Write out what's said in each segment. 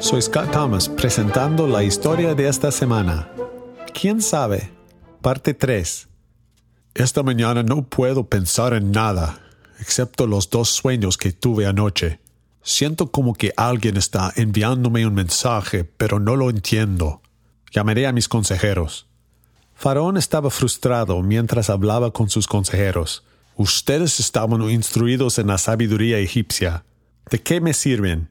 Soy Scott Thomas presentando la historia de esta semana. ¿Quién sabe? Parte 3. Esta mañana no puedo pensar en nada, excepto los dos sueños que tuve anoche. Siento como que alguien está enviándome un mensaje, pero no lo entiendo. Llamaré a mis consejeros. Faraón estaba frustrado mientras hablaba con sus consejeros. Ustedes estaban instruidos en la sabiduría egipcia. ¿De qué me sirven?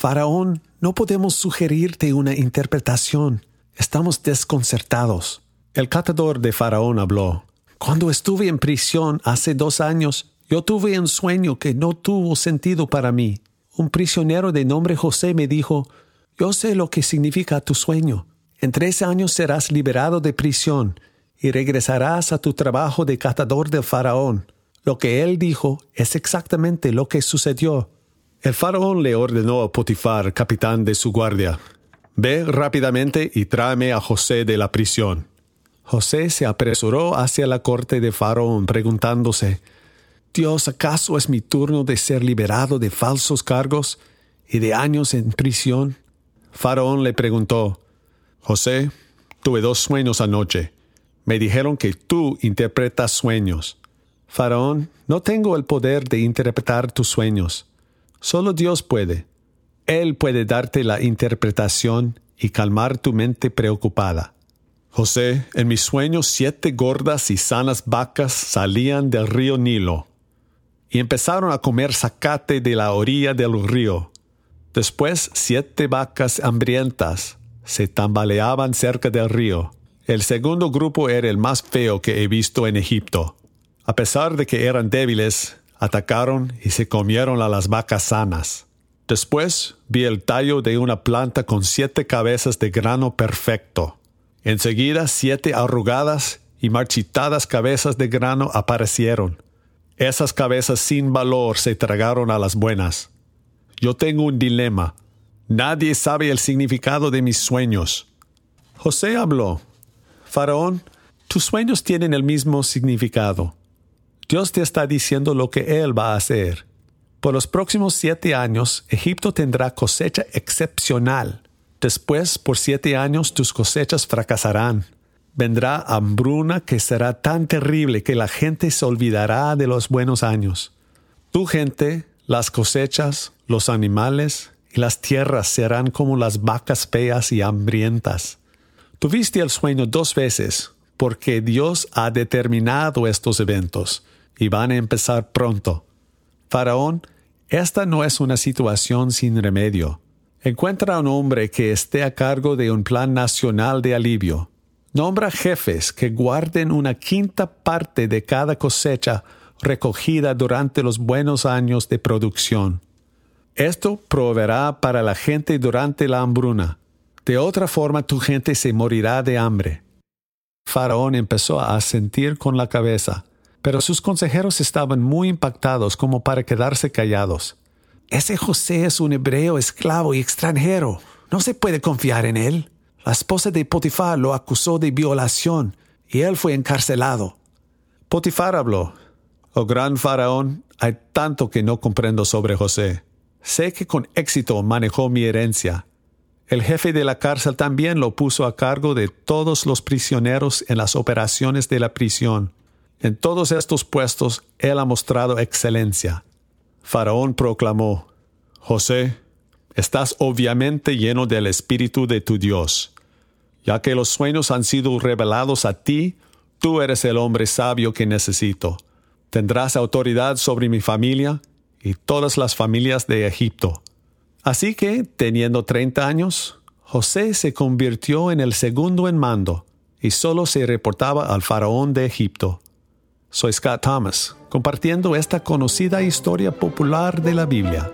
Faraón, no podemos sugerirte una interpretación. Estamos desconcertados. El catador de Faraón habló. Cuando estuve en prisión hace dos años, yo tuve un sueño que no tuvo sentido para mí. Un prisionero de nombre José me dijo, Yo sé lo que significa tu sueño. En tres años serás liberado de prisión y regresarás a tu trabajo de catador del faraón. Lo que él dijo es exactamente lo que sucedió. El faraón le ordenó a Potifar, capitán de su guardia, Ve rápidamente y tráeme a José de la prisión. José se apresuró hacia la corte de Faraón, preguntándose, Dios, ¿acaso es mi turno de ser liberado de falsos cargos y de años en prisión? Faraón le preguntó, José, tuve dos sueños anoche. Me dijeron que tú interpretas sueños. Faraón, no tengo el poder de interpretar tus sueños. Solo Dios puede. Él puede darte la interpretación y calmar tu mente preocupada. José, en mis sueños siete gordas y sanas vacas salían del río Nilo y empezaron a comer zacate de la orilla del río. Después siete vacas hambrientas se tambaleaban cerca del río. El segundo grupo era el más feo que he visto en Egipto. A pesar de que eran débiles, Atacaron y se comieron a las vacas sanas. Después vi el tallo de una planta con siete cabezas de grano perfecto. Enseguida siete arrugadas y marchitadas cabezas de grano aparecieron. Esas cabezas sin valor se tragaron a las buenas. Yo tengo un dilema. Nadie sabe el significado de mis sueños. José habló. Faraón, tus sueños tienen el mismo significado. Dios te está diciendo lo que Él va a hacer. Por los próximos siete años, Egipto tendrá cosecha excepcional. Después, por siete años, tus cosechas fracasarán. Vendrá hambruna que será tan terrible que la gente se olvidará de los buenos años. Tu gente, las cosechas, los animales y las tierras serán como las vacas feas y hambrientas. Tuviste el sueño dos veces, porque Dios ha determinado estos eventos y van a empezar pronto. Faraón, esta no es una situación sin remedio. Encuentra a un hombre que esté a cargo de un plan nacional de alivio. Nombra jefes que guarden una quinta parte de cada cosecha recogida durante los buenos años de producción. Esto proveerá para la gente durante la hambruna. De otra forma tu gente se morirá de hambre. Faraón empezó a asentir con la cabeza pero sus consejeros estaban muy impactados como para quedarse callados. Ese José es un hebreo esclavo y extranjero. No se puede confiar en él. La esposa de Potifar lo acusó de violación y él fue encarcelado. Potifar habló. Oh gran faraón, hay tanto que no comprendo sobre José. Sé que con éxito manejó mi herencia. El jefe de la cárcel también lo puso a cargo de todos los prisioneros en las operaciones de la prisión. En todos estos puestos él ha mostrado excelencia. Faraón proclamó, José, estás obviamente lleno del Espíritu de tu Dios. Ya que los sueños han sido revelados a ti, tú eres el hombre sabio que necesito. Tendrás autoridad sobre mi familia y todas las familias de Egipto. Así que, teniendo treinta años, José se convirtió en el segundo en mando y solo se reportaba al faraón de Egipto. Soy Scott Thomas, compartiendo esta conocida historia popular de la Biblia.